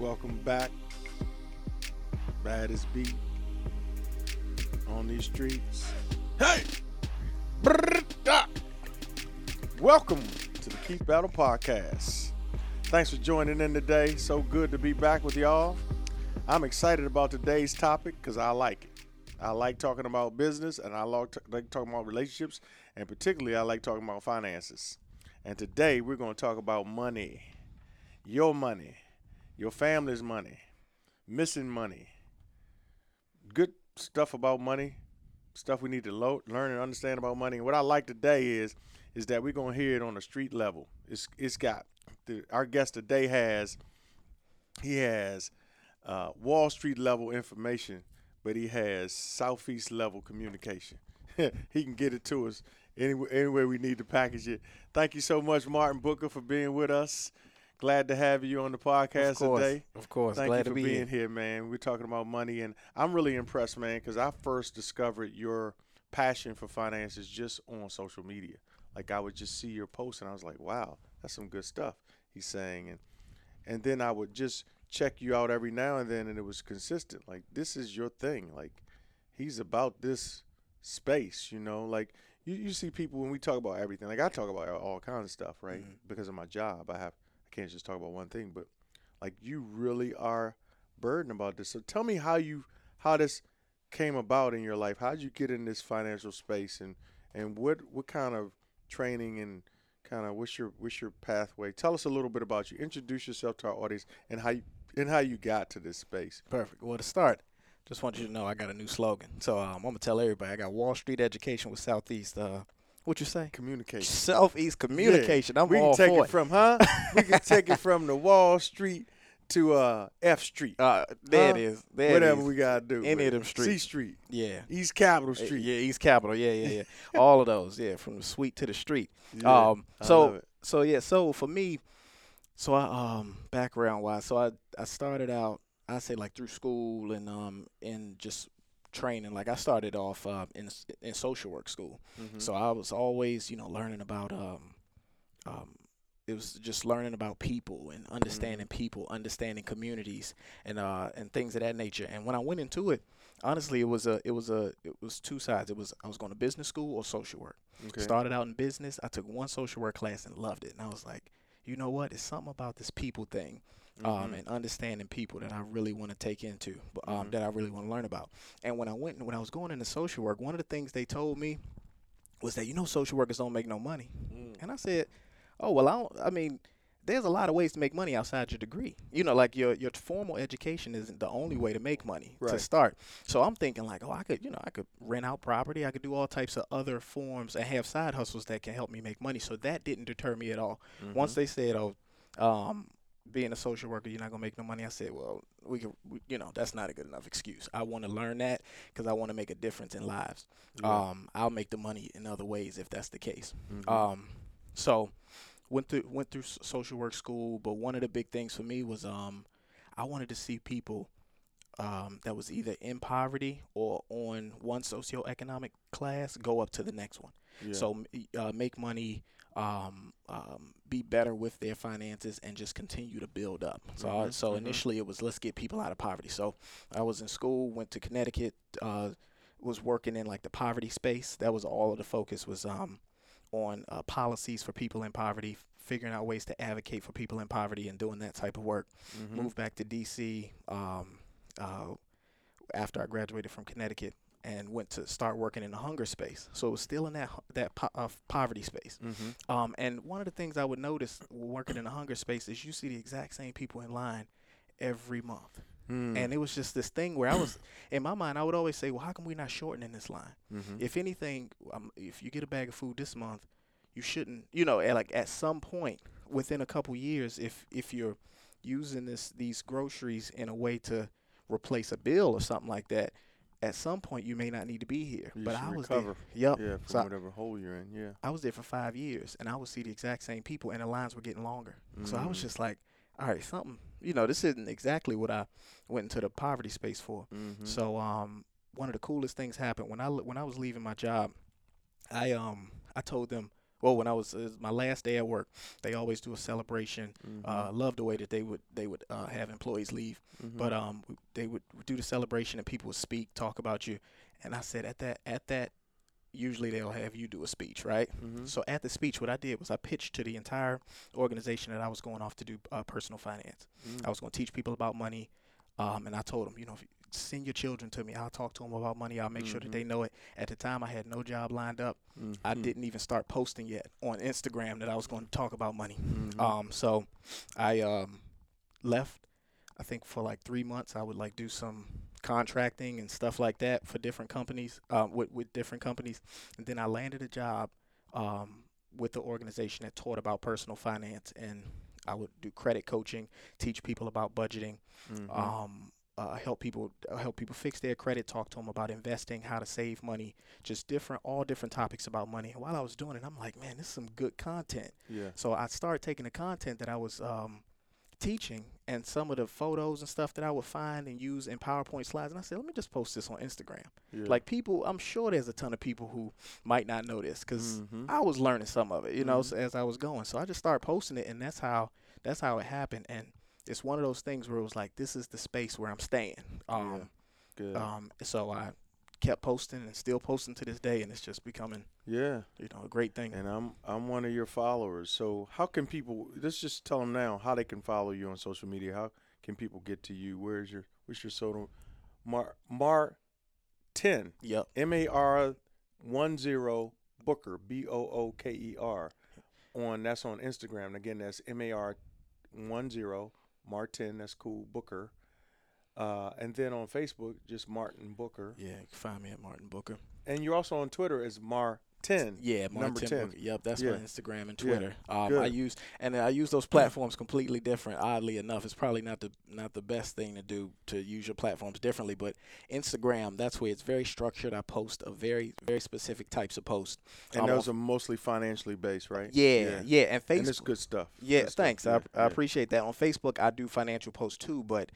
Welcome back. Baddest beat on these streets. Hey! Welcome to the Keith Battle Podcast. Thanks for joining in today. So good to be back with y'all. I'm excited about today's topic because I like it. I like talking about business and I like talking about relationships, and particularly I like talking about finances. And today we're going to talk about money, your money, your family's money, missing money, good stuff about money, stuff we need to lo- learn and understand about money. And what I like today is is that we're to hear it on a street level. It's it's got the, our guest today has he has uh, Wall Street level information, but he has Southeast level communication. he can get it to us any anywhere we need to package it. Thank you so much, Martin Booker, for being with us. Glad to have you on the podcast of course, today. Of course, Thank glad you for to be being here. here, man. We're talking about money, and I'm really impressed, man, because I first discovered your passion for finances just on social media. Like I would just see your posts, and I was like, "Wow, that's some good stuff." He's saying, and and then I would just check you out every now and then, and it was consistent. Like this is your thing. Like he's about this space, you know. Like you, you see people when we talk about everything. Like I talk about all kinds of stuff, right? Mhm. Because of my job, I have I can't just talk about one thing, but like you really are burdened about this. So tell me how you how this came about in your life. How did you get in this financial space and and what what kind of training and kind of what's your what's your pathway? Tell us a little bit about you. Introduce yourself to our audience and how you and how you got to this space. Perfect. Well, to start, just want you to know I got a new slogan. So um, I'm gonna tell everybody I got Wall Street education with Southeast. Uh, what you say? Communication. Southeast communication. I'm we all can take for it from huh? we can take it from the Wall Street to uh F Street. Uh, there Huh? it is. There Whatever it is. we gotta do. Any man. of them streets. C. Street, Yeah. East Capitol Uh, Street. Yeah, East Capitol. Yeah, yeah, yeah. all of those. Yeah, from the suite to the street. Yeah, um. I So love it. so yeah. So for me, so I um background wise, so I I started out I say like through school and um and just training. Like I started off uh, in in social work school. Mhm. So I was always, you know, learning about um, um, it was just learning about people and understanding people, understanding communities, and uh, and things of that nature. And when I went into it, honestly, it was a it was a it was two sides. It was I was going to business school or social work. okay. Started out in business. I took one social work class and loved it. And I was like, you know what? It's something about this people thing um, Mhm. and understanding people that I really want to take into, um, Mhm. that I really want to learn about. And when I went, when I was going into social work, one of the things they told me was that you know social workers don't make no money. Mm. And I said, oh well, I don't. I mean, there's a lot of ways to make money outside your degree. You know, like your your formal education isn't the only way to make money to start. So I'm thinking like, oh, I could, you know, I could rent out property. I could do all types of other forms and have side hustles that can help me make money. So that didn't deter me at all. Once Mhm. they said, "Oh, um, being a social worker, you're not gonna make no money," I said, "Well, we could, we, you know, that's not a good enough excuse. I want to learn that because I want to make a difference in lives. Yeah. Um, I'll make the money in other ways if that's the case. Mhm. Um, so went through went through social work school, but one of the big things for me was um, I wanted to see people um, that was either in poverty or on one socioeconomic class go up to the next one. Yeah. So uh, make money, um, um, be better with their finances, and just continue to build up. So, I, Mhm, so mhm. initially it was let's get people out of poverty. So I was in school, went to Connecticut, uh, was working in like the poverty space. That was all of the focus was um, on uh, policies for people in poverty, figuring out ways to advocate for people in poverty, and doing that type of work Mhm. moved back to DC um, uh, after I graduated from Connecticut and went to start working in the hunger space. So it was still in that that po- uh, poverty space. Mhm. Um, and one of the things I would notice working in the hunger space is you see the exact same people in line every month. Mm. And it was just this thing where I was, in my mind, I would always say, well, how come we're not shortening this line? Mhm. If anything, um, if you get a bag of food this month, you shouldn't, you know, at like at some point within a couple years, if if you're using this these groceries in a way to replace a bill or something like that, at some point you may not need to be here. You but I was recover. there. Yep. Yeah, from So I- whatever hole you're in. Yeah. I was there for five years, and I would see the exact same people, and the lines were getting longer. So I was Mm. just like, all right, something, you know, this isn't exactly what I went into the poverty space for. Mhm. So um, one of the coolest things happened when I when I was leaving my job. I um I told them well, when I was, was my last day at work, they always do a celebration. Mhm. Uh, love the way that they would they would uh, have employees leave, Mhm. but um, they would do the celebration and people would speak, talk about you, and I said at that at that, usually they'll have you do a speech, right? Mhm. So at the speech, what I did was I pitched to the entire organization that I was going off to do uh, personal finance. Mm. I was going to teach people about money, um, and I told them, you know, if send your children to me. I'll talk to them about money. I'll make sure that they know it. At the time, I had no job lined up. I Mhm. didn't even start posting yet on Instagram that I was going to talk about money. Mhm. Um, so I um, left. I think for like three months, I would like do some contracting and stuff like that for different companies, um, with with different companies, and then I landed a job um, with the organization that taught about personal finance, and I would do credit coaching, teach people about budgeting, Mhm. um, uh, help people uh, help people fix their credit, talk to them about investing, how to save money, just different all different topics about money. And while I was doing it, I'm like, man, this is some good content. yeah. So I started taking the content that I was um, teaching and some of the photos and stuff that I would find and use in PowerPoint slides, and I said, let me just post this on Instagram. Yeah. Like people, I'm sure there's a ton of people who might not know this because Mhm. I was learning some of it, you know, Mhm. s as I was going. So I just started posting it, and that's how that's how it happened. And it's one of those things where it was like, this is the space where I'm staying. Um, Good. um, so I kept posting and still posting to this day, and it's just becoming, yeah. you know, a great thing. And I'm I'm one of your followers. So how can people? Let's just tell them now how they can follow you on social media. How can people get to you? Where's your What's your social? Mar Mar ten Yep. M A R one zero Booker B O O K E R on that's on Instagram. And again, that's M A R one zero Martin. That's cool Booker. Uh, and then on Facebook, just Martin Booker. Yeah, you can find me at Martin Booker. And you're also on Twitter as Martin. Yeah, Number Martin 10. Booker. Yep, that's Yeah. my Instagram and Yeah. Twitter. Um, I use and I use those platforms completely different. Oddly enough, it's probably not the not the best thing to do to use your platforms differently. But Instagram, that's where it's very structured. I post a very very specific types of posts. And Um, those are mostly financially based, right? Yeah, yeah, and Facebook. And it's good stuff. Yeah, Good stuff. thanks. I, Yeah, I appreciate that. On Facebook, I do financial posts too, but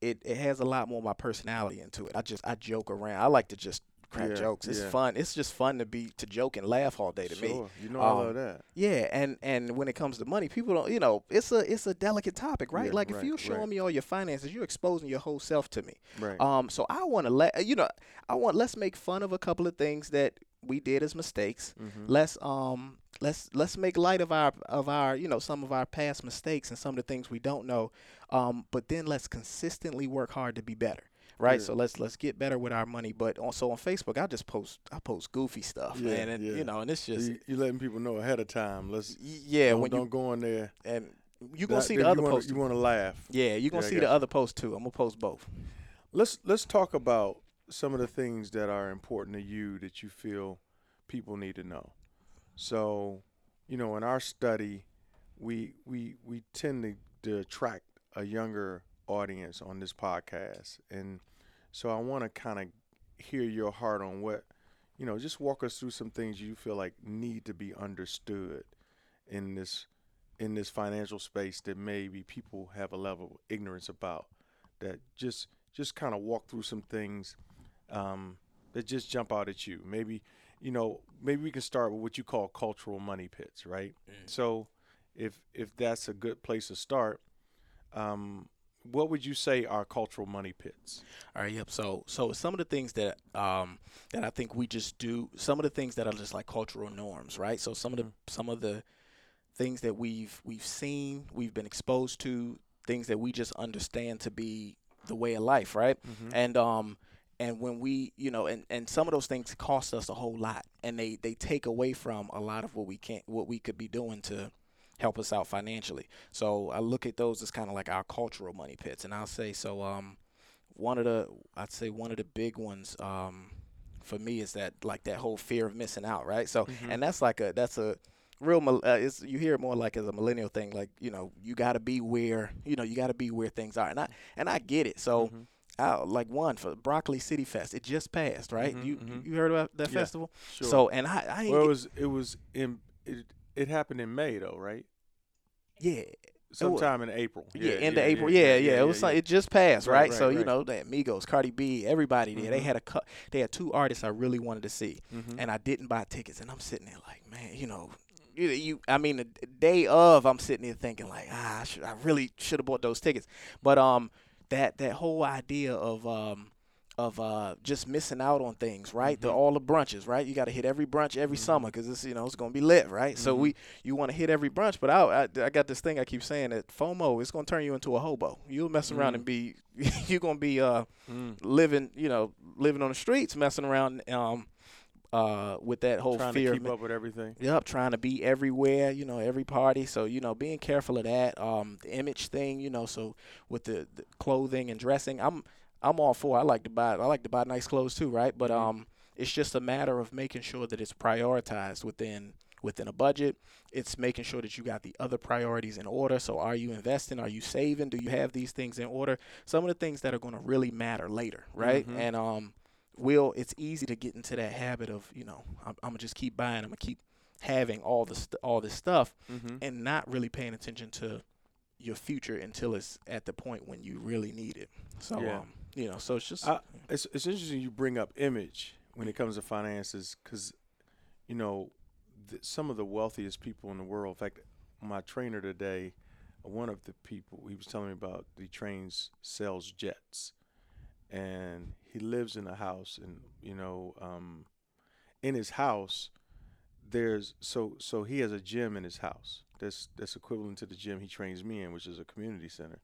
it, it has a lot more of my personality into it. I just I joke around. I like to just crack Yeah, jokes. It's yeah. fun. It's just fun to be to joke and laugh all day to me. Sure. You know I love Um, that. Yeah, and and when it comes to money, people don't. You know, it's a it's a delicate topic, right? Yeah, like if you're showing right. me all your finances, you're exposing your whole self to me. Right. Um, so I want to let you know. I want let's make fun of a couple of things that we did as mistakes. Mhm. Let's um let's let's make light of our of our you know some of our past mistakes and some of the things we don't know. Um, but then let's consistently work hard to be better. Right, Yeah. so let's let's get better with our money. But also on Facebook, I just post I post goofy stuff, Yeah, man, and yeah. you know, and it's just you, you letting people know ahead of time. Let's yeah. don't, when don't you go on there. and you gonna That- see the other posts. You want to laugh. Yeah, you're gonna Yeah, see the you. other posts too. I'm gonna post both. Let's let's talk about some of the things that are important to you that you feel people need to know. So, you know, in our study, we we we tend to, to attract a younger audience on this podcast, and so I want to kind of hear your heart on what, you know, just walk us through some things you feel like need to be understood in this in this financial space that maybe people have a level of ignorance about. That just just kind of walk through some things um, that just jump out at you. Maybe you know maybe we can start with what you call cultural money pits, right? So if if that's a good place to start, um, what would you say are cultural money pits? All right, yep. So so some of the things that um that I think we just do, some of the things that are just like cultural norms, right? So some of the some of the things that we've we've seen, we've been exposed to, things that we just understand to be the way of life, right? And um and when we, you know, and and some of those things cost us a whole lot and they they take away from a lot of what we can't what we could be doing to help us out financially. So I look at those as kind of like our cultural money pits and I'll say so um one of the I'd say one of the big ones um for me is that like that whole fear of missing out, right? So and that's like a that's a real uh, it's you hear it more like as a millennial thing like you know you got to be where you know you got to be where things are and I and I get it so Mm-hmm. I, like one for Broccoli City Fest it just passed right Mhm, you mhm. you heard about that Yeah, festival Sure. so and I I well, it was it was in it, it happened in May though, right? Yeah Sometime in April. yeah, end of April. Yeah, yeah. it was like, it just passed, Right, right? right, so you know, the Migos, Cardi B, everybody there. They Mhm. had a cut. They had two artists I really wanted to see, Mhm. and I didn't buy tickets. And I'm sitting there like, man, you know, you, you I mean, the day of, I'm sitting there thinking like, ah, I, should, I really should have bought those tickets. But um, that that whole idea of um, of uh, just missing out on things, right? The all the brunches, right? You got to hit every brunch every summer because it's you know it's gonna be lit, right? So we you want to hit every brunch, but I, I I got this thing I keep saying that FOMO is gonna turn you into a hobo. You'll mess around and be you're gonna be uh living you know living on the streets, messing around um uh with that whole Trying fear to of keep up with everything. Yep, trying to be everywhere, you know, every party. So, you know, being careful of that. Um, the image thing, you know, so with the, the clothing and dressing, I'm I'm all for. I like to buy I like to buy nice clothes too, right? But um it's just a matter of making sure that it's prioritized within within a budget. It's making sure that you got the other priorities in order. So are you investing? Are you saving? Do you have these things in order? Some of the things that are going to really matter later, right? And um will it's easy to get into that habit of you know I'm, I'm gonna just keep buying i'm gonna keep having all this all this stuff and not really paying attention to your future until it's at the point when you really need it so Yeah. um you know so it's just I, it's it's interesting you bring up image when it comes to finances because you know some of the wealthiest people in the world. In fact, my trainer today, one of the people he was telling me about, he trains sells jets, and he lives in a house, and you know, um, in his house, there's so so he has a gym in his house. That's that's equivalent to the gym he trains me in, which is a community center.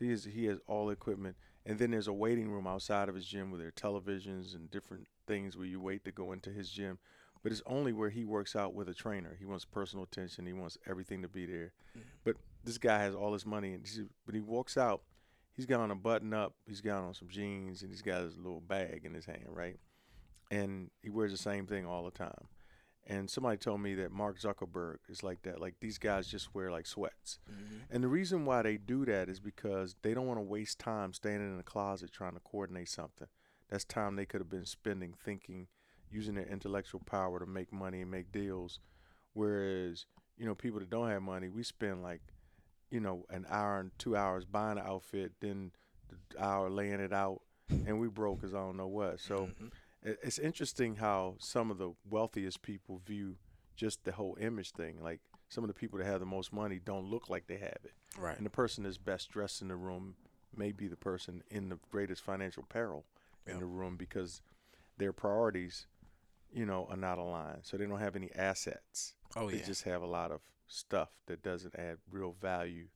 So he has he has all the equipment, and then there's a waiting room outside of his gym where there are televisions and different things where you wait to go into his gym. But it's only where he works out with a trainer. He wants personal attention. He wants everything to be there. Mm-hmm. But this guy has all his money, and but he walks out. He's got on a button up. He's got on some jeans, and he's got his little bag in his hand, right? And he wears the same thing all the time. And somebody told me that Mark Zuckerberg is like that. Like these guys just wear like sweats. Mm-hmm. And the reason why they do that is because they don't want to waste time standing in a closet trying to coordinate something. That's time they could have been spending thinking, using their intellectual power to make money and make deals. Whereas, you know, people that don't have money, we spend like, you know, an hour and two hours buying an outfit, then the hour laying it out, and we broke as I don't know what. So it- it's interesting how some of the wealthiest people view just the whole image thing. Like some of the people that have the most money don't look like they have it. right And the person that's best dressed in the room may be the person in the greatest financial peril in the room because their priorities, you know, are not aligned. So they don't have any assets. oh they yeah just have a lot of stuff that doesn't add real value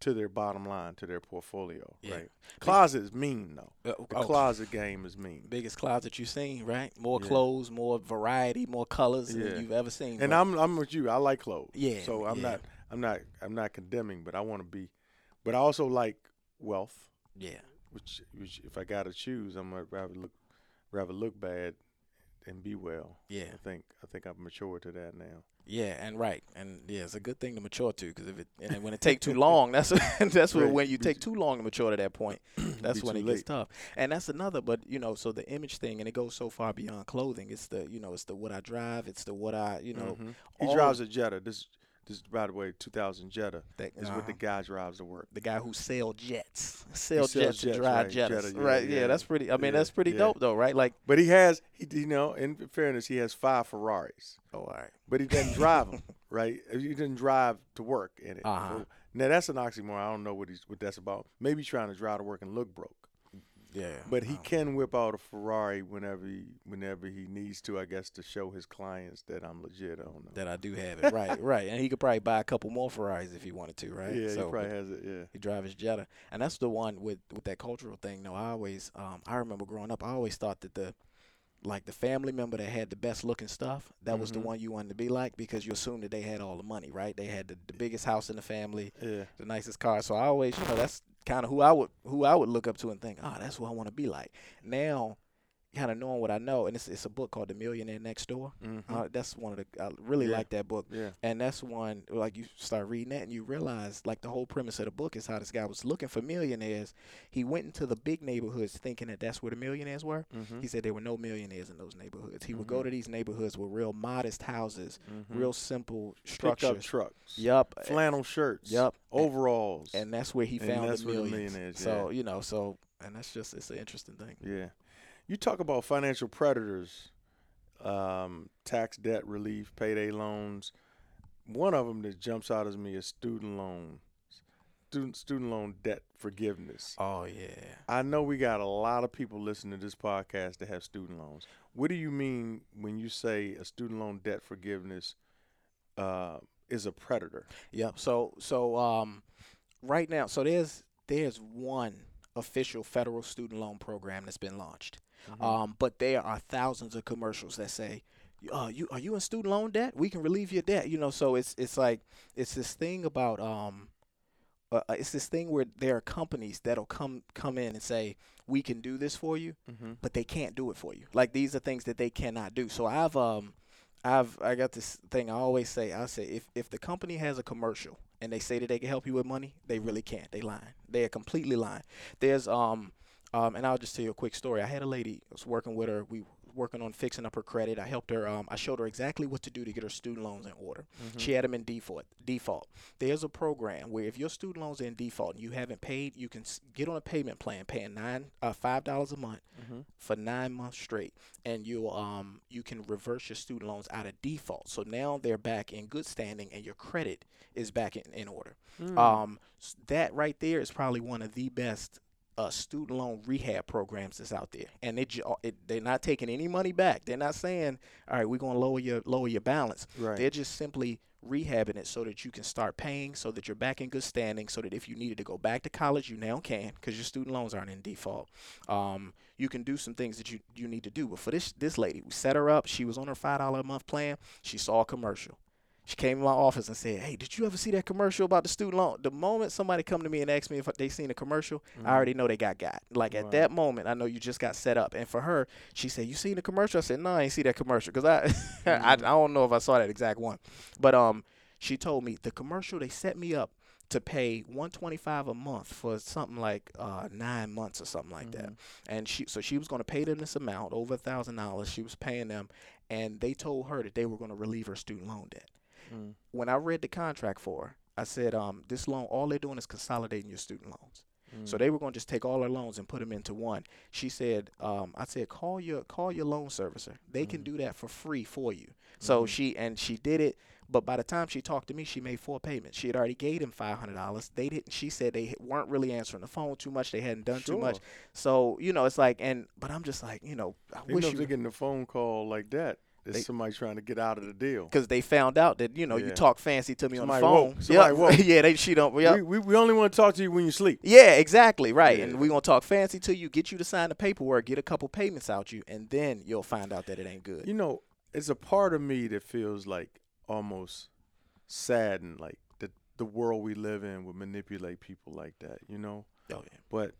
to their bottom line, to their portfolio. Yeah. Right. Closet is mean though. Uh, The oh, closet game is mean. biggest closet you've seen right more Yeah. clothes more variety more colors Yeah. than you've ever seen And I'm I'm with you. I like clothes. Yeah, So I'm not I'm not I'm not condemning, but I want to be. But I also like wealth. yeah which, which if I got to choose, I'm gonna rather look rather look bad and be well. yeah I think I think I've matured to that now. Yeah, and right, and yeah, it's a good thing to mature to because if it and then when it take too long, that's that's when Right. when you take too long to mature to that point, that's when it gets tough. And that's another, but you know, so the image thing, and it goes so far beyond clothing. It's the you know, it's the what I drive, it's the what I you know, Mhm. he drives a Jetta. This this by the way, 2000 Jetta that, is what the uh, guy drives to work. the guy who sell jets, sell jets, and jets, drive right, Jettas, Jetta, yeah, right? Yeah, yeah, that's pretty. I mean, yeah, that's pretty dope though, right? Like, But he has he you know in fairness he has five Ferraris, oh, all right, but he doesn't drive them. Right? He didn't drive to work in it. Uh-huh. So- now that's an oxymoron. I don't know what he's what that's about. Maybe he's trying to drive to work and look broke. Yeah, But he wow. can whip out a Ferrari whenever he whenever he needs to, I guess, to show his clients that I'm legit. I don't know. that I do have it, right, right, and he could probably buy a couple more Ferraris if he wanted to, right? Yeah, So, he probably has it. Yeah. He drive his Jetta, and that's the one with with that cultural thing. No, I always, um, I remember growing up, I always thought that the, like the family member that had the best looking stuff, that was the Mhm. one you wanted to be like because you assumed that they had all the money, right? They had the, the biggest house in the family, Yeah. the nicest car. So I always, you know, that's kind of who I would who I would look up to and think, oh, that's what I want to be like. Now, kind of knowing what I know, and it's it's a book called The Millionaire Next Door. hmm Uh, that's one of the I really Yeah. like that book. yeah. And that's one like you start reading that and you realize like the whole premise of the book is how this guy was looking for millionaires. He went into the big neighborhoods thinking that that's where the millionaires were. hmm He said there were no millionaires in those neighborhoods. He would go Mhm. to these neighborhoods with real modest houses, hmm real simple pickup structures. trucks. Yup. Flannel shirts. yep, Overalls. And that's where he And found the where the millions. millionaires, So, you know, so and that's just it's an interesting thing. yeah. You talk about financial predators, um, tax debt relief, payday loans. one of them that jumps out at me is student loan, student student loan debt forgiveness. Oh yeah. I know we got a lot of people listening to this podcast that have student loans. What do you mean when you say a student loan debt forgiveness uh, is a predator? Yeah. So so um, right now, so there's there's one official federal student loan program that's been launched, Mhm. um, but there are thousands of commercials that say. Uh, you are you in student loan debt? We can relieve your debt. You know, so it's it's like it's this thing about um, uh, uh, it's this thing where there are companies that'll come come in and say we can do this for you, mm-hmm. but they can't do it for you. Like these are things that they cannot do. So I've um I've I got this thing I always say. I say if if the company has a commercial and they say that they can help you with money, they really can't. They lying. They are completely lying. There's um um and I'll just tell you a quick story. I had a lady I was working with her. We working on fixing up her credit. I helped her. Um, I showed her exactly what to do to get her student loans in order. Mm-hmm. She had them in default. Default. There's a program where if your student loans are in default and you haven't paid, you can get on a payment plan, paying nine uh, five dollars a month Mm-hmm. for nine months straight, and you um you can reverse your student loans out of default. So now they're back in good standing, and your credit is back in, in order. Mm. Um, that right there is probably one of the best uh, student loan rehab programs that's out there, and it, it they're not taking any money back. They're not saying, all right, we're gonna lower your lower your balance. right. They're just simply rehabbing it so that you can start paying, so that you're back in good standing, so that if you needed to go back to college, you now can, because your student loans aren't in default. Um, you can do some things that you you need to do. But for this this lady, we set her up. She was on her five dollar a month plan. She saw a commercial. She came in my office and said, "Hey, did you ever see that commercial about the student loan?" The moment somebody come to me and ask me if they seen a commercial, Mhm. I already know they got got. Like at that moment, I know you just got set up. And for her, she said, "You seen the commercial?" I said, "No, I ain't see that commercial because I, I I Mhm. don't know if I saw that exact one." But um, she told me the commercial they set me up to pay 125 a month for something like uh, nine months or something like that. Mhm. And she so she was going to pay them this amount over a thousand dollars. She was paying them, and they told her that they were going to relieve her student loan debt. Mm. When I read the contract for her, I said, um, this loan, all they're doing is consolidating your student loans. So Mm. they were going to just take all our loans and put them into one. She said, um, I said, call your call your loan servicer. They can Mhm. do that for free for you. So Mhm. she and she did it. But by the time she talked to me, she made four payments. She had already gave them five hundred dollars. They didn't. She said they weren't really answering the phone too much. They hadn't done too much. So you know, it's like, and but I'm just like, you know, I wish you they're getting a phone call like that, it's They- somebody trying to get out of the deal. because they found out that you know you talk fancy to me Somebody on the phone. woke. Yep. yeah, they she don't. Yep. We, we, we only want to talk to you when you sleep. Yeah, exactly. Right. Yeah. And we're gonna talk fancy to you, get you to sign the paperwork, get a couple payments out you, and then you'll find out that it ain't good. You know, it's a part of me that feels like almost saddened, like the the world we live in would manipulate people like that. You know, Oh yeah. but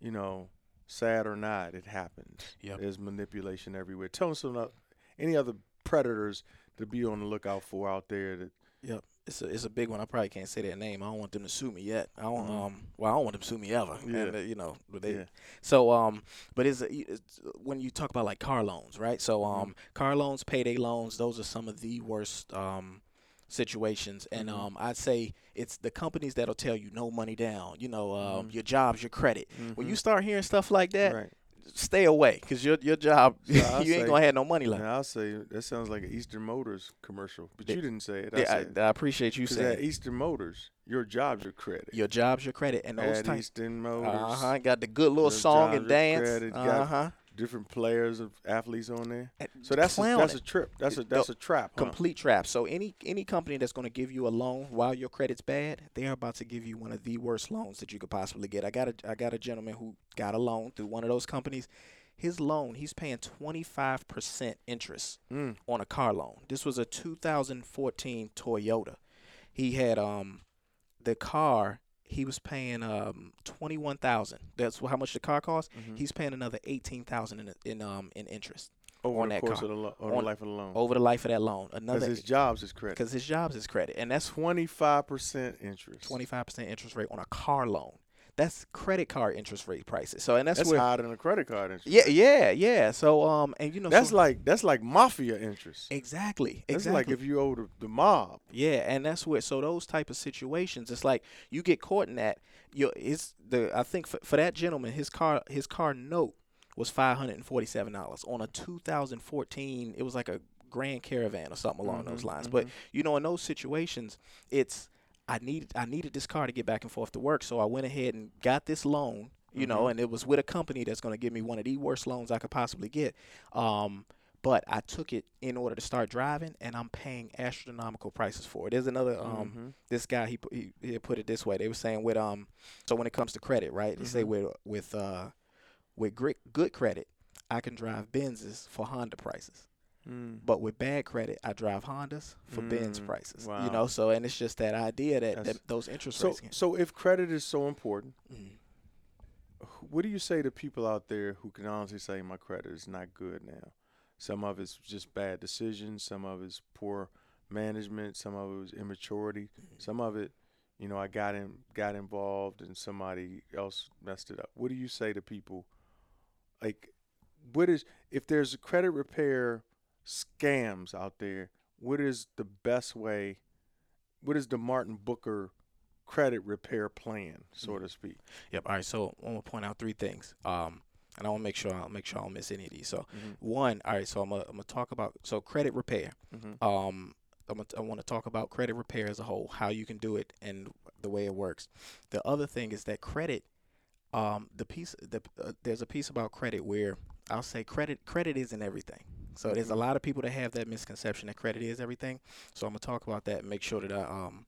you know, sad or not, it happens. Yep. There's manipulation everywhere. Tell us about any other predators to be on the lookout for out there. That Yep. It's a it's a big one. I probably can't say that name. I don't want them to sue me yet. I don't Mhm. um well I don't want them to sue me ever. Yeah. And, uh, you know, but they yeah, So um, but it's, it's when you talk about like car loans, right? So Mhm. um, car loans, payday loans, those are some of the worst um situations. And Mhm. um, I'd say it's the companies that'll tell you no money down. You know, um, Mhm. your job's your credit. When you Mhm. start hearing stuff like that, right. Stay away because your your job So you ain't say- gonna have no money left. I'll say that sounds like an Eastern Motors commercial, but you didn't say it. I Yeah, I, I appreciate you saying at Eastern Motors, your job's your credit. your job's your credit, and those at types. Eastern Motors, Uh huh. Got the good little song and dance. Uh huh. Different players of athletes on there. So that's a, that's a trip. That's a that's a trap. Huh? complete trap. So any any company that's going to give you a loan while your credit's bad, they're about to give you one of the worst loans that you could possibly get. I got a I got a gentleman who got a loan through one of those companies. His loan, he's paying 25% interest Mm. on a car loan. This was a 2014 Toyota. He had um the car he was paying um 21,000. That's how much the car cost. Mhm. He's paying another 18,000 in in um in interest over on the that course car. of the, lo- or the life of the loan. over the life of that loan. Because Another his job's is credit. because his job's is credit, and that's Twenty five percent interest. twenty five percent interest rate on a car loan. That's credit card interest rate prices. So and that's, That's where higher than a credit card interest. yeah yeah yeah. So um and you know That's so- like that's like mafia interest. exactly That's exactly like if you owe the, the mob. yeah, and that's where so those type of situations, it's like you get caught in that. You it's the I think for, for that gentleman, his car his car note was five hundred and forty seven dollars on a two thousand fourteen. It was like a Grand Caravan or something along those Mhm, lines. But mhm. you know, in those situations, it's I needed I needed this car to get back and forth to work, so I went ahead and got this loan. You know, Mhm. and it was with a company that's going to give me one of the worst loans I could possibly get. Um, but I took it in order to start driving, and I'm paying astronomical prices for it. There's another um, Mhm. this guy he, he he put it this way. They were saying with um so when it comes to credit, right? They say Mhm. with with uh with grit, good credit, I can drive Benzes for Honda prices. Mm. But with bad credit, I drive Hondas for Benz Mm, prices. wow. You know, so and it's just that idea that, that those interest So, rates. Can, so if credit is so important, Mm. what do you say to people out there who can honestly say my credit is not good now? Some of it's just bad decisions, some of it's poor management, some of it was immaturity, some of it, you know, I got in, got involved and somebody else messed it up. What do you say to people? Like, what is if there's a credit repair scams out there? What is the best way? What is the Martin Booker credit repair plan, so to speak? Yep. All right. So I want to point out three things. Um, and I want to make sure I'll make sure I don't miss any of these. So Mhm. one, all right. So I'm gonna, I'm gonna talk about so credit repair. Mhm. Um, I'm gonna, I want to talk about credit repair as a whole, how you can do it, and the way it works. The other thing is that credit. Um, the piece, the uh, there's a piece about credit where I'll say credit credit isn't everything. So there's a Mhm. lot of people that have that misconception that credit is everything. So I'm gonna talk about that and make sure that I um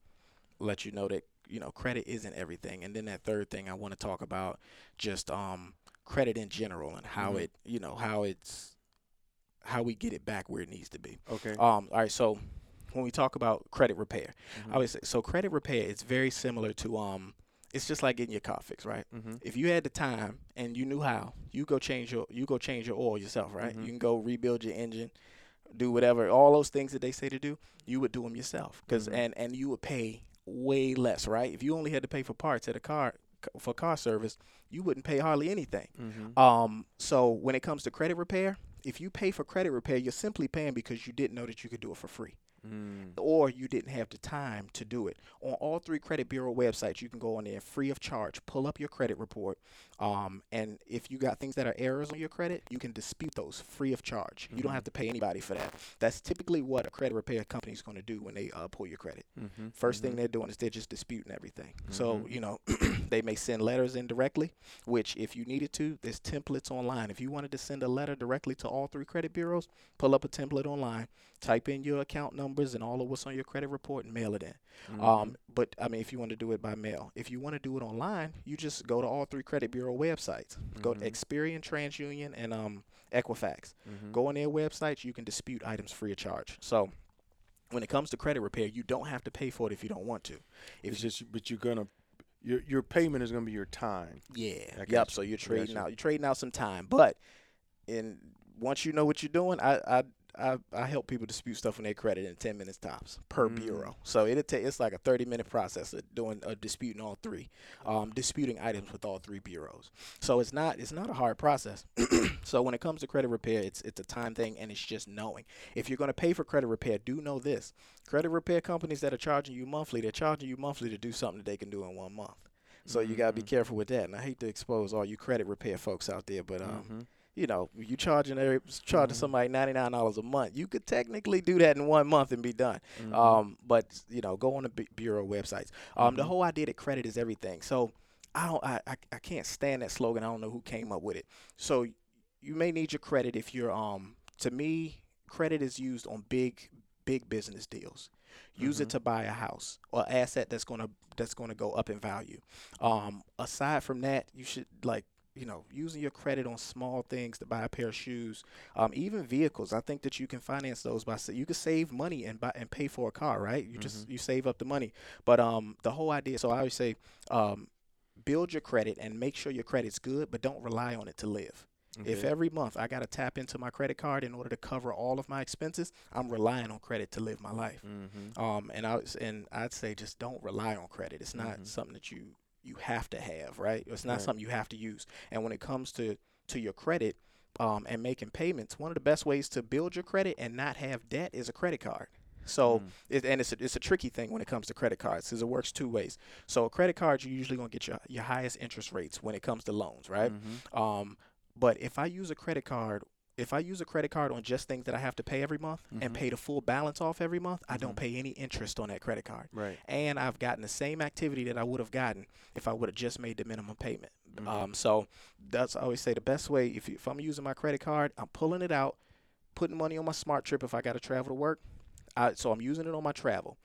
let you know that you know credit isn't everything. And then that third thing I want to talk about just um credit in general and how Mhm. it you know how it's how we get it back where it needs to be. Okay. Um, all right, so when we talk about credit repair, Mhm. I always say so credit repair is very similar to um, it's just like getting your car fixed, right? Mhm. If you had the time and you knew how, you go change your you go change your oil yourself, right? Mhm. You can go rebuild your engine, do whatever, all those things that they say to do, you would do them yourself, because Mhm. and and you would pay way less, right? If you only had to pay for parts at a car for car service, you wouldn't pay hardly anything. Mhm. Um, so when it comes to credit repair, if you pay for credit repair, you're simply paying because you didn't know that you could do it for free Mm. or you didn't have the time to do it. On all three credit bureau websites, you can go on there free of charge, pull up your credit report, um, and if you got things that are errors on your credit, you can dispute those free of charge. You don't Mhm. have to pay anybody for that. That's typically what a credit repair company is going to do when they uh, pull your credit. Mm-hmm. 1st Mhm. thing they're doing is they're just disputing everything. So, Mhm. you know, they may send letters in directly, which if you needed to, there's templates online. If you wanted to send a letter directly to all three credit bureaus, pull up a template online, type in your account numbers and all of what's on your credit report and mail it in. Mhm. Um, but I mean, if you want to do it by mail, if you want to do it online, you just go to all three credit bureau websites. Go to Mhm. Experian, TransUnion, and um, Equifax. Mhm. Go on their websites. You can dispute items free of charge. So when it comes to credit repair, you don't have to pay for it if you don't want to. If It's just, but you're gonna, your your payment is gonna be your time. yeah, yep. So you're trading out. You're trading out some time, but in once you know what you're doing, I I I, I help people dispute stuff on their credit in ten minutes tops per Mm. bureau. So it'll take it's like a thirty minute process of doing a disputing all three, um, disputing items with all three bureaus. So it's not it's not a hard process. so when it comes to credit repair, it's it's a time thing and it's just knowing. If you're going to pay for credit repair, do know this: credit repair companies that are charging you monthly, they're charging you monthly to do something that they can do in one month. So you gotta be Mhm. careful with that. And I hate to expose all you credit repair folks out there, but um, Mhm. You know, you charging every, charging Mhm. somebody ninety nine dollars a month. You could technically do that in one month and be done. Mhm. Um, but you know, go on the bu- bureau websites. Um, the Mhm. whole idea that credit is everything. So I don't, I, I, I can't stand that slogan. I don't know who came up with it. So you may need your credit if you're um. To me, credit is used on big, big business deals. Use it Mhm. to buy a house or asset that's gonna that's gonna go up in value. Um, aside from that, you should like you know using your credit on small things to buy a pair of shoes, um, even vehicles. I think that you can finance those by you can save money and buy and pay for a car, right? You just you save up the money. But um, the whole idea. So I always say, um, build your credit and make sure your credit's good, but don't rely on it to live. If every month I got to tap into my credit card in order to cover all of my expenses, I'm relying on credit to live my life. Mhm. Um, and I and I'd say just don't rely on credit. It's not Mhm. something that you you have to have, right? It's not Right. something you have to use. And when it comes to to your credit, um, and making payments, one of the best ways to build your credit and not have debt is a credit card. So, Mm. it, and it's a, it's a tricky thing when it comes to credit cards because it works two ways. So, a credit card, you're usually gonna get your your highest interest rates when it comes to loans, right? Mhm. Um, but if I use a credit card if I use a credit card on just things that I have to pay every month and Mhm. pay the full balance off every month, I don't Mhm. pay any interest on that credit card. Right. And I've gotten the same activity that I would have gotten if I would have just made the minimum payment. Mhm. Um, so that's I always say the best way if if I'm using my credit card, I'm pulling it out, putting money on my SmarTrip if I got to travel to work. I, so I'm using it on my travel.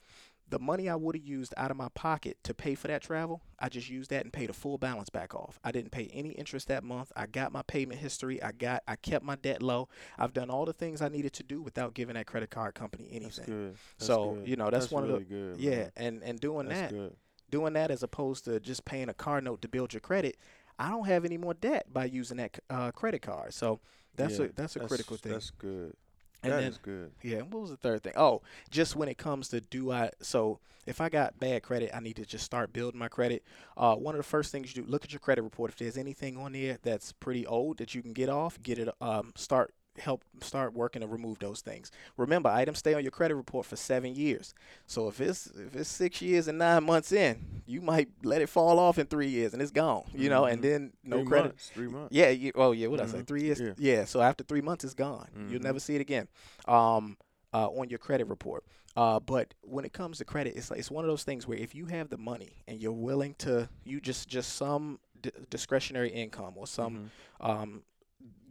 The money I would have used out of my pocket to pay for that travel, I just used that and paid a full balance back off. I didn't pay any interest that month. I got my payment history. I got I kept my debt low. I've done all the things I needed to do without giving that credit card company That's anything. good. That's So, good. you know, that's one of the- really good. Yeah, man. and and doing That's that, good. doing that as opposed to just paying a car note to build your credit, I don't have any more debt by using that uh, credit card. So that's Yeah, a that's a critical thing. That's good. And That then is good. yeah, and what was the third thing? Oh, just when it comes to do I so if I got bad credit, I need to just start building my credit. Uh, one of the first things you do, look at your credit report. If there's anything on there that's pretty old that you can get off, get it. Um, start help start working to remove those things. Remember, items stay on your credit report for seven years. So if it's if it's six years and nine months in, you might let it fall off in three years and it's gone. You know, and Mhm. then no three credit. Months, three months. Yeah. You, oh, yeah. What I say? Mhm. Three years. Yeah. Yeah. So after three months, it's gone. You'll Mhm. never see it again. Um, uh, on your credit report. Uh, but when it comes to credit, it's like, it's one of those things where if you have the money and you're willing to, you just just some d- discretionary income or some Mhm. um,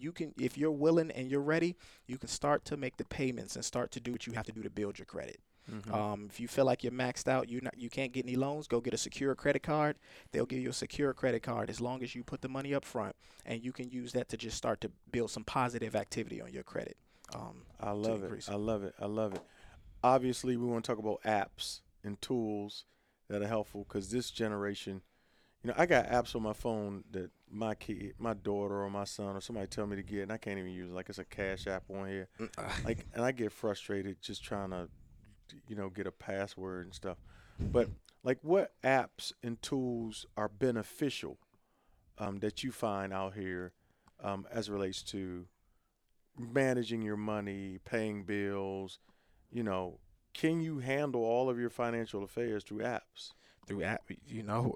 you can if you're willing and you're ready, you can start to make the payments and start to do what you have to do to build your credit. Mhm. Um, if you feel like you're maxed out, you not you can't get any loans, go get a secure credit card. They'll give you a secure credit card as long as you put the money up front, and you can use that to just start to build some positive activity on your credit. Um, I love it. it. I love it. I love it. Obviously, we want to talk about apps and tools that are helpful because this generation, you know, I got apps on my phone that my kid, my daughter or my son or somebody tell me to get, and I can't even use it. Like it's a cash app on here. Like, and I get frustrated just trying to, you know, get a password and stuff. But like, what apps and tools are beneficial um, that you find out here um, as it relates to managing your money, paying bills? You know, can you handle all of your financial affairs through apps? through app, you know,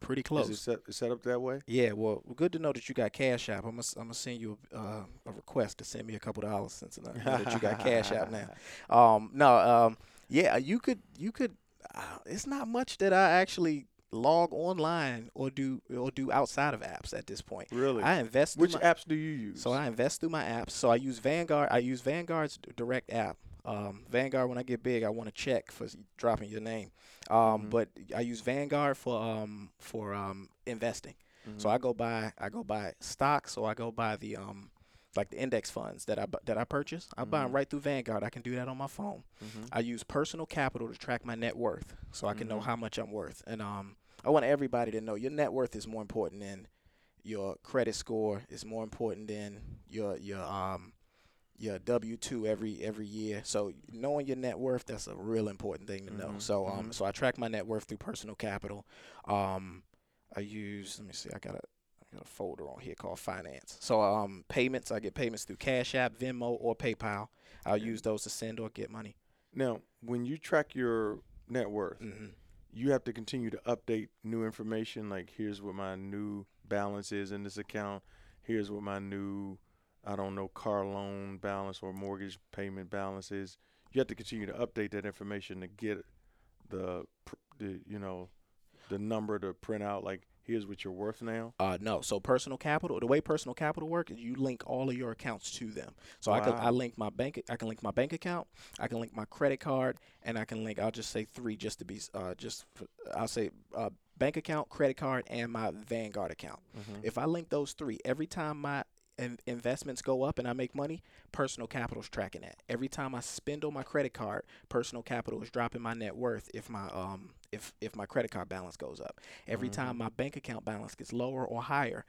pretty Is it close. set, set up that way? Yeah, well, good to know that you got Cash App. I'm gonna, I'm gonna send you a, uh, a request to send me a couple dollars since I know that you got Cash App now. Um, no, um, yeah, you could, you could. Uh, it's not much that I actually log online or do or do outside of apps at this point. Really? I invest. Which my, apps do you use? So I invest through my apps. So I use Vanguard. I use Vanguard's direct app. Um, Vanguard. When I get big, I want to check for dropping your name. Um, Mhm. but I use Vanguard for um for um investing. So Mhm. I go buy I go buy stocks or I go buy the um like the index funds that I bu- that I purchase. I buy 'em Mhm. right through Vanguard. I can do that on my phone. Mhm. I use personal capital to track my net worth, so I can know Mhm. how much I'm worth. And um, I want everybody to know your net worth is more important than your credit score. Is more important than your your um your W two every every year. So knowing your net worth that's a real important thing to know. Mhm, So um, mhm. so I track my net worth through personal capital. Um, I use let me see, I got a I got a folder on here called finance. So um, payments I get payments through Cash App, Venmo, or PayPal. I'll Okay. use those to send or get money. Now, when you track your net worth, hmm you have to continue to update new information. Like, here's what my new balance is in this account. Here's what my new, I don't know, car loan balance or mortgage payment balances. You have to continue to update that information to get the, the you know, the number to print out. Like, here's what you're worth now. Uh, no. So personal capital, the way personal capital works is you link all of your accounts to them. So I can I link my bank, I can link my bank account, I can link my credit card, and I can link. I'll just say three, just to be uh, just for, I'll say uh, bank account, credit card, and my Vanguard account. Mm-hmm. If I link those three, every time my in- investments go up and I make money, personal capital is tracking that. Every time I spend on my credit card, personal capital is dropping my net worth if my um if if my credit card balance goes up. Every Mhm. time my bank account balance gets lower or higher,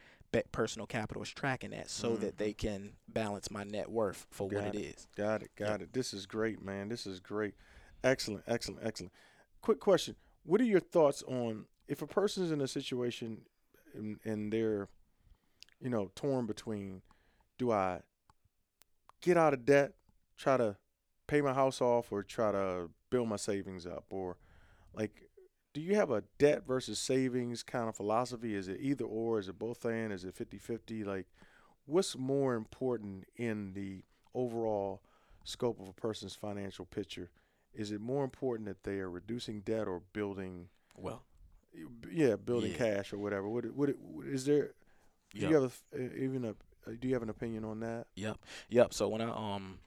personal capital is tracking that so that Mhm. they can balance my net worth for what Got it is. Got it. Got it. This is great, man. This is great. Excellent. Excellent. Excellent. Quick question. What are your thoughts on if a person's in a situation and, and they're, you know, torn between do I get out of debt, try to pay my house off, or try to build my savings up? Or like, do you have a debt versus savings kind of philosophy? Is it either or? Is it both and? Is it 50 50? Like, what's more important in the overall scope of a person's financial picture? Is it more important that they are reducing debt or building? Well, yeah, building Yeah. cash or whatever. What what is there? Do Yep. you have a, f- even a? uh, Do you have an opinion on that? Yep. Yep. So when I um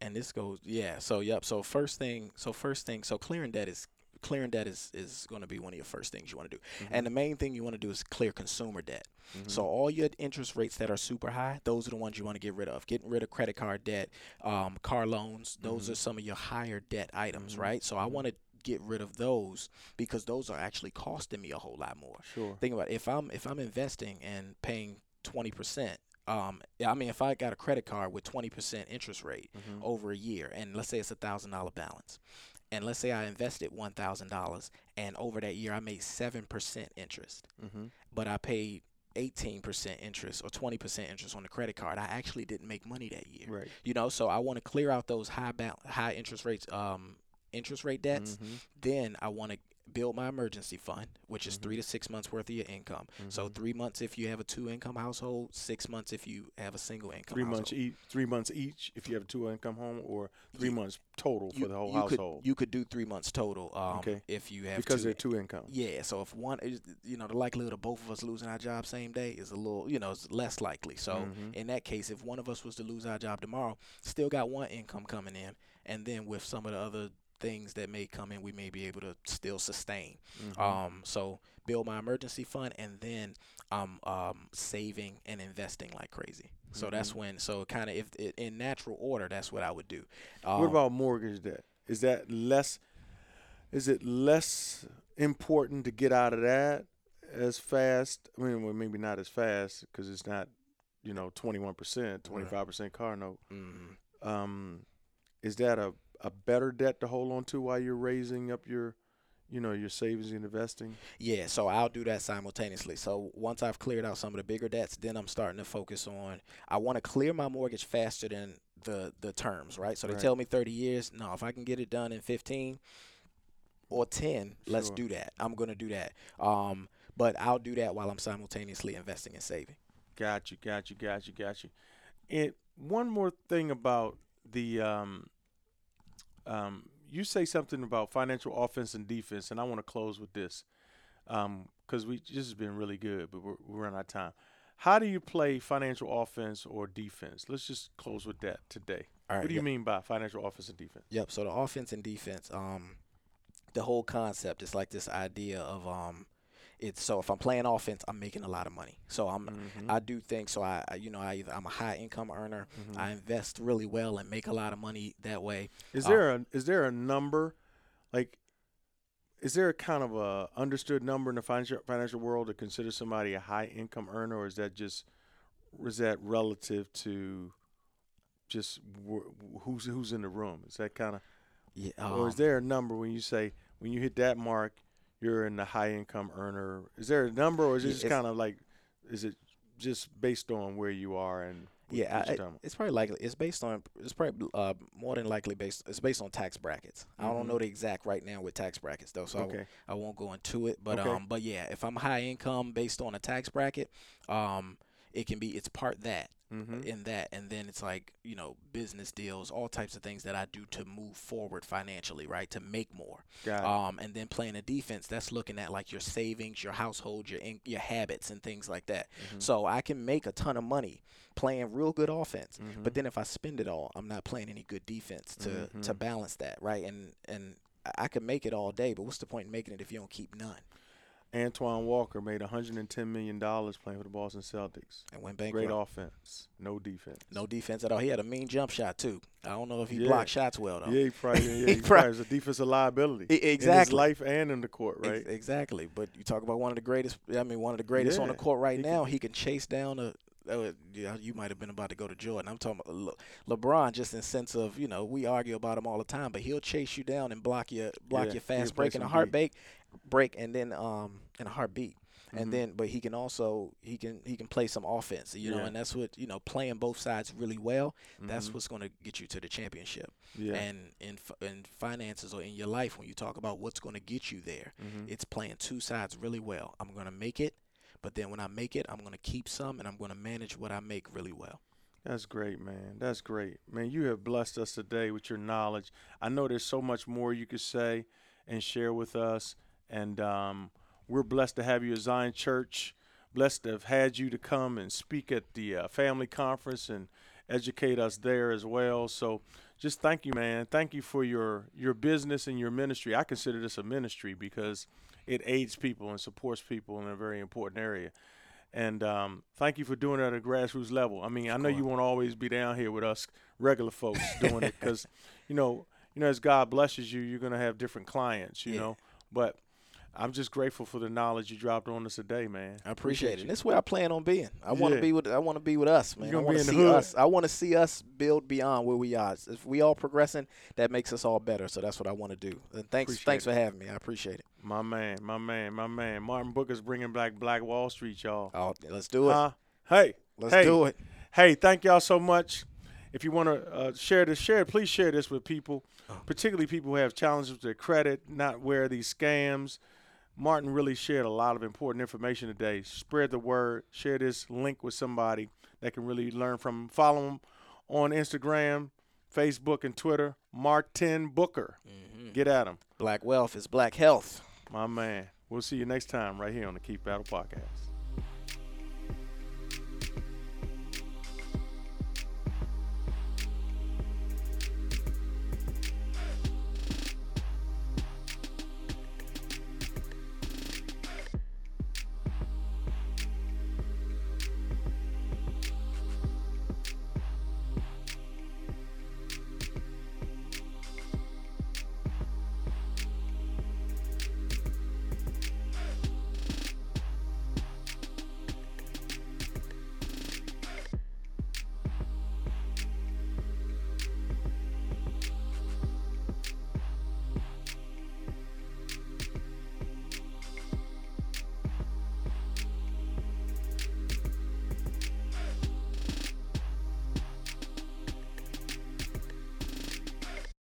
and this goes yeah, so yep. So first thing so first thing so clearing debt is clearing debt is, is going to be one of your first things you want to do. And the main thing you want to do is clear consumer debt. So all your interest rates that are super high, those are the ones you want to get rid of. Getting rid of credit card debt, um, car loans, those are some of your higher debt items, right? So I want to get rid of those because those are actually costing me a whole lot more. Sure. Think about it. if I'm if I'm investing and paying twenty percent. Um, I mean, if I got a credit card with twenty percent interest rate Mm-hmm. over a year, and let's say it's a thousand dollar balance, and let's say I invested one thousand dollars, and over that year I made seven percent interest, Mm-hmm. but I paid eighteen percent interest or twenty percent interest on the credit card. I actually didn't make money that year. Right. You know, so I want to clear out those high bal- high interest rates, um, interest rate debts. Mhm. Then I want to build my emergency fund, which is Mm-hmm. three to six months worth of your income. So three months if you have a two income household, six months if you have a single income. Three months each. Three months each if you have a two income home, or three Ye- months total for the whole you household could you could do three months total. Um, Okay. if you have because two, they're two income. Yeah, so if one is, you know, the likelihood of both of us losing our job same day is a little, you know, it's less likely. So Mhm. in that case, if one of us was to lose our job tomorrow, still got one income coming in, and then with some of the other things that may come in, we may be able to still sustain. Mhm. Um, so build my emergency fund, and then I'm um, saving and investing like crazy. So that's Mm-hmm. when, so kind of if i in natural order, that's what I would do. Um, what about mortgage debt? Is that less? Is it less important to get out of that as fast? I mean, well, maybe not as fast because it's not, you know, twenty one percent, twenty five percent car note. mhm. Um, is that a a better debt to hold on to while you're raising up your, you know, your savings and investing? Yeah, so I'll do that simultaneously. So once I've cleared out some of the bigger debts, then I'm starting to focus on I want to clear my mortgage faster than the the terms, right? So they Right. tell me 30 years. No, if I can get it done in 15 or 10, let's do that. I'm going to do that. Um but I'll do that while I'm simultaneously investing and saving. Got you, got you, got you, got you. And one more thing about the um, um, you say something about financial offense and defense, and I want to close with this because we this has been really good, but we're, we're running out of time. How do you play financial offense or defense? Let's just close with that today. All right. what do you yep. mean by financial offense and defense? Yep. So the offense and defense, um, the whole concept is like this idea of um, it's so if I'm playing offense, I'm making a lot of money. So I'm Mhm. I do think so. I I- you know I I'm a high income earner. Mm-hmm. I invest really well and make a lot of money that way. Is there a is there a number, like, is there a kind of a understood number in the financial financial world to consider somebody a high income earner, or is that just is that relative to just wh- who's who's in the room? Is that kind of Yeah. or is um, there a number when you say when you hit that mark, you're in the high income earner? Is there a number, or is it just kind of like, is it just based on where you are and Yeah, I, you're talking about? it's probably likely. It's based on. It's probably uh, more than likely based. It's based on tax brackets. I don't Mhm. know the exact right now with tax brackets though, so I okay. I, won't go into it. But Okay. um, but yeah, if I'm high income based on a tax bracket, um, it can be. It's part that. Mm-hmm. in that and then it's like you know business deals all types of things that i do to move forward financially right to make more um and then playing a defense that's looking at like your savings your household your in, your habits and things like that Mm-hmm. so i can make a ton of money playing real good offense Mhm. but then if i spend it all i'm not playing any good defense to to Mhm. balance that right and and I- I could make it all day, but what's the point in making it if you don't keep none? Antoine Walker made 110 million dollars playing for the Boston Celtics. And went bankrupt. Great offense, no defense. No defense at all. He had a mean jump shot too. I don't know if he Yeah. blocked shots well though. Yeah, he probably, yeah, He he probably was a defensive liability. E- In his exactly. life and in the court, Ex- right? exactly. But you talk about one of the greatest. I mean, one of the greatest on the court right He can- now. he can chase down a. Uh, yeah, you might have been about to go to Jordan. I'm talking about Le- LeBron, just in sense of you know we argue about him all the time, but he'll chase you down and block your block Yeah, your fast break and a some heartbeat break, and then um and a heartbeat, Mhm. and then but he can also he can he can play some offense, you know, and that's what you know playing both sides really well. That's Mhm. what's going to get you to the championship. yeah. And in in finances or in your life, when you talk about what's going to get you there, Mhm. it's playing two sides really well. I'm going to make it, But then when I make it, I'm going to keep some and I'm going to manage what I make really well. That's great, man. That's great. Man, you have blessed us today with your knowledge. I know there's so much more you could say and share with us. And um, we're blessed to have you at Zion Church. Blessed to have had you to come and speak at the uh, family conference and educate us there as well. So just thank you, man. Thank you for your your business and your ministry. I consider this a ministry because it aids people and supports people in a very important area. And um, thank you for doing it at a grassroots level. I mean, I know you won't always be down here with us regular folks doing it because, you know, you know, as God blesses you, you're gonna have different clients, you Yeah. know. But I'm just grateful for the knowledge you dropped on us today, man. I appreciate, it. you. This is where I plan on being. I want to be with. I want to be with us, man. I want to see hood. us. I want to see us build beyond where we are. If we all progressing, that makes us all better. So that's what I want to do. And thanks, Appreciate thanks it. for having me. I appreciate it. My man, my man, my man. Martin Booker's bringing back Black Wall Street, y'all. Oh, let's do it. Huh? Hey, let's hey, do it. Hey, thank y'all so much. If you want to uh, share this, share it. Please share this with people, Oh. particularly people who have challenges with their credit, not wear these scams. Martin really shared a lot of important information today. Spread the word. Share this link with somebody that can really learn from. Follow him on Instagram, Facebook, and Twitter. Martin Booker. Mm-hmm. Get at him, Black wealth is black health. my man. We'll see you next time right here on the Keith Battle Podcast.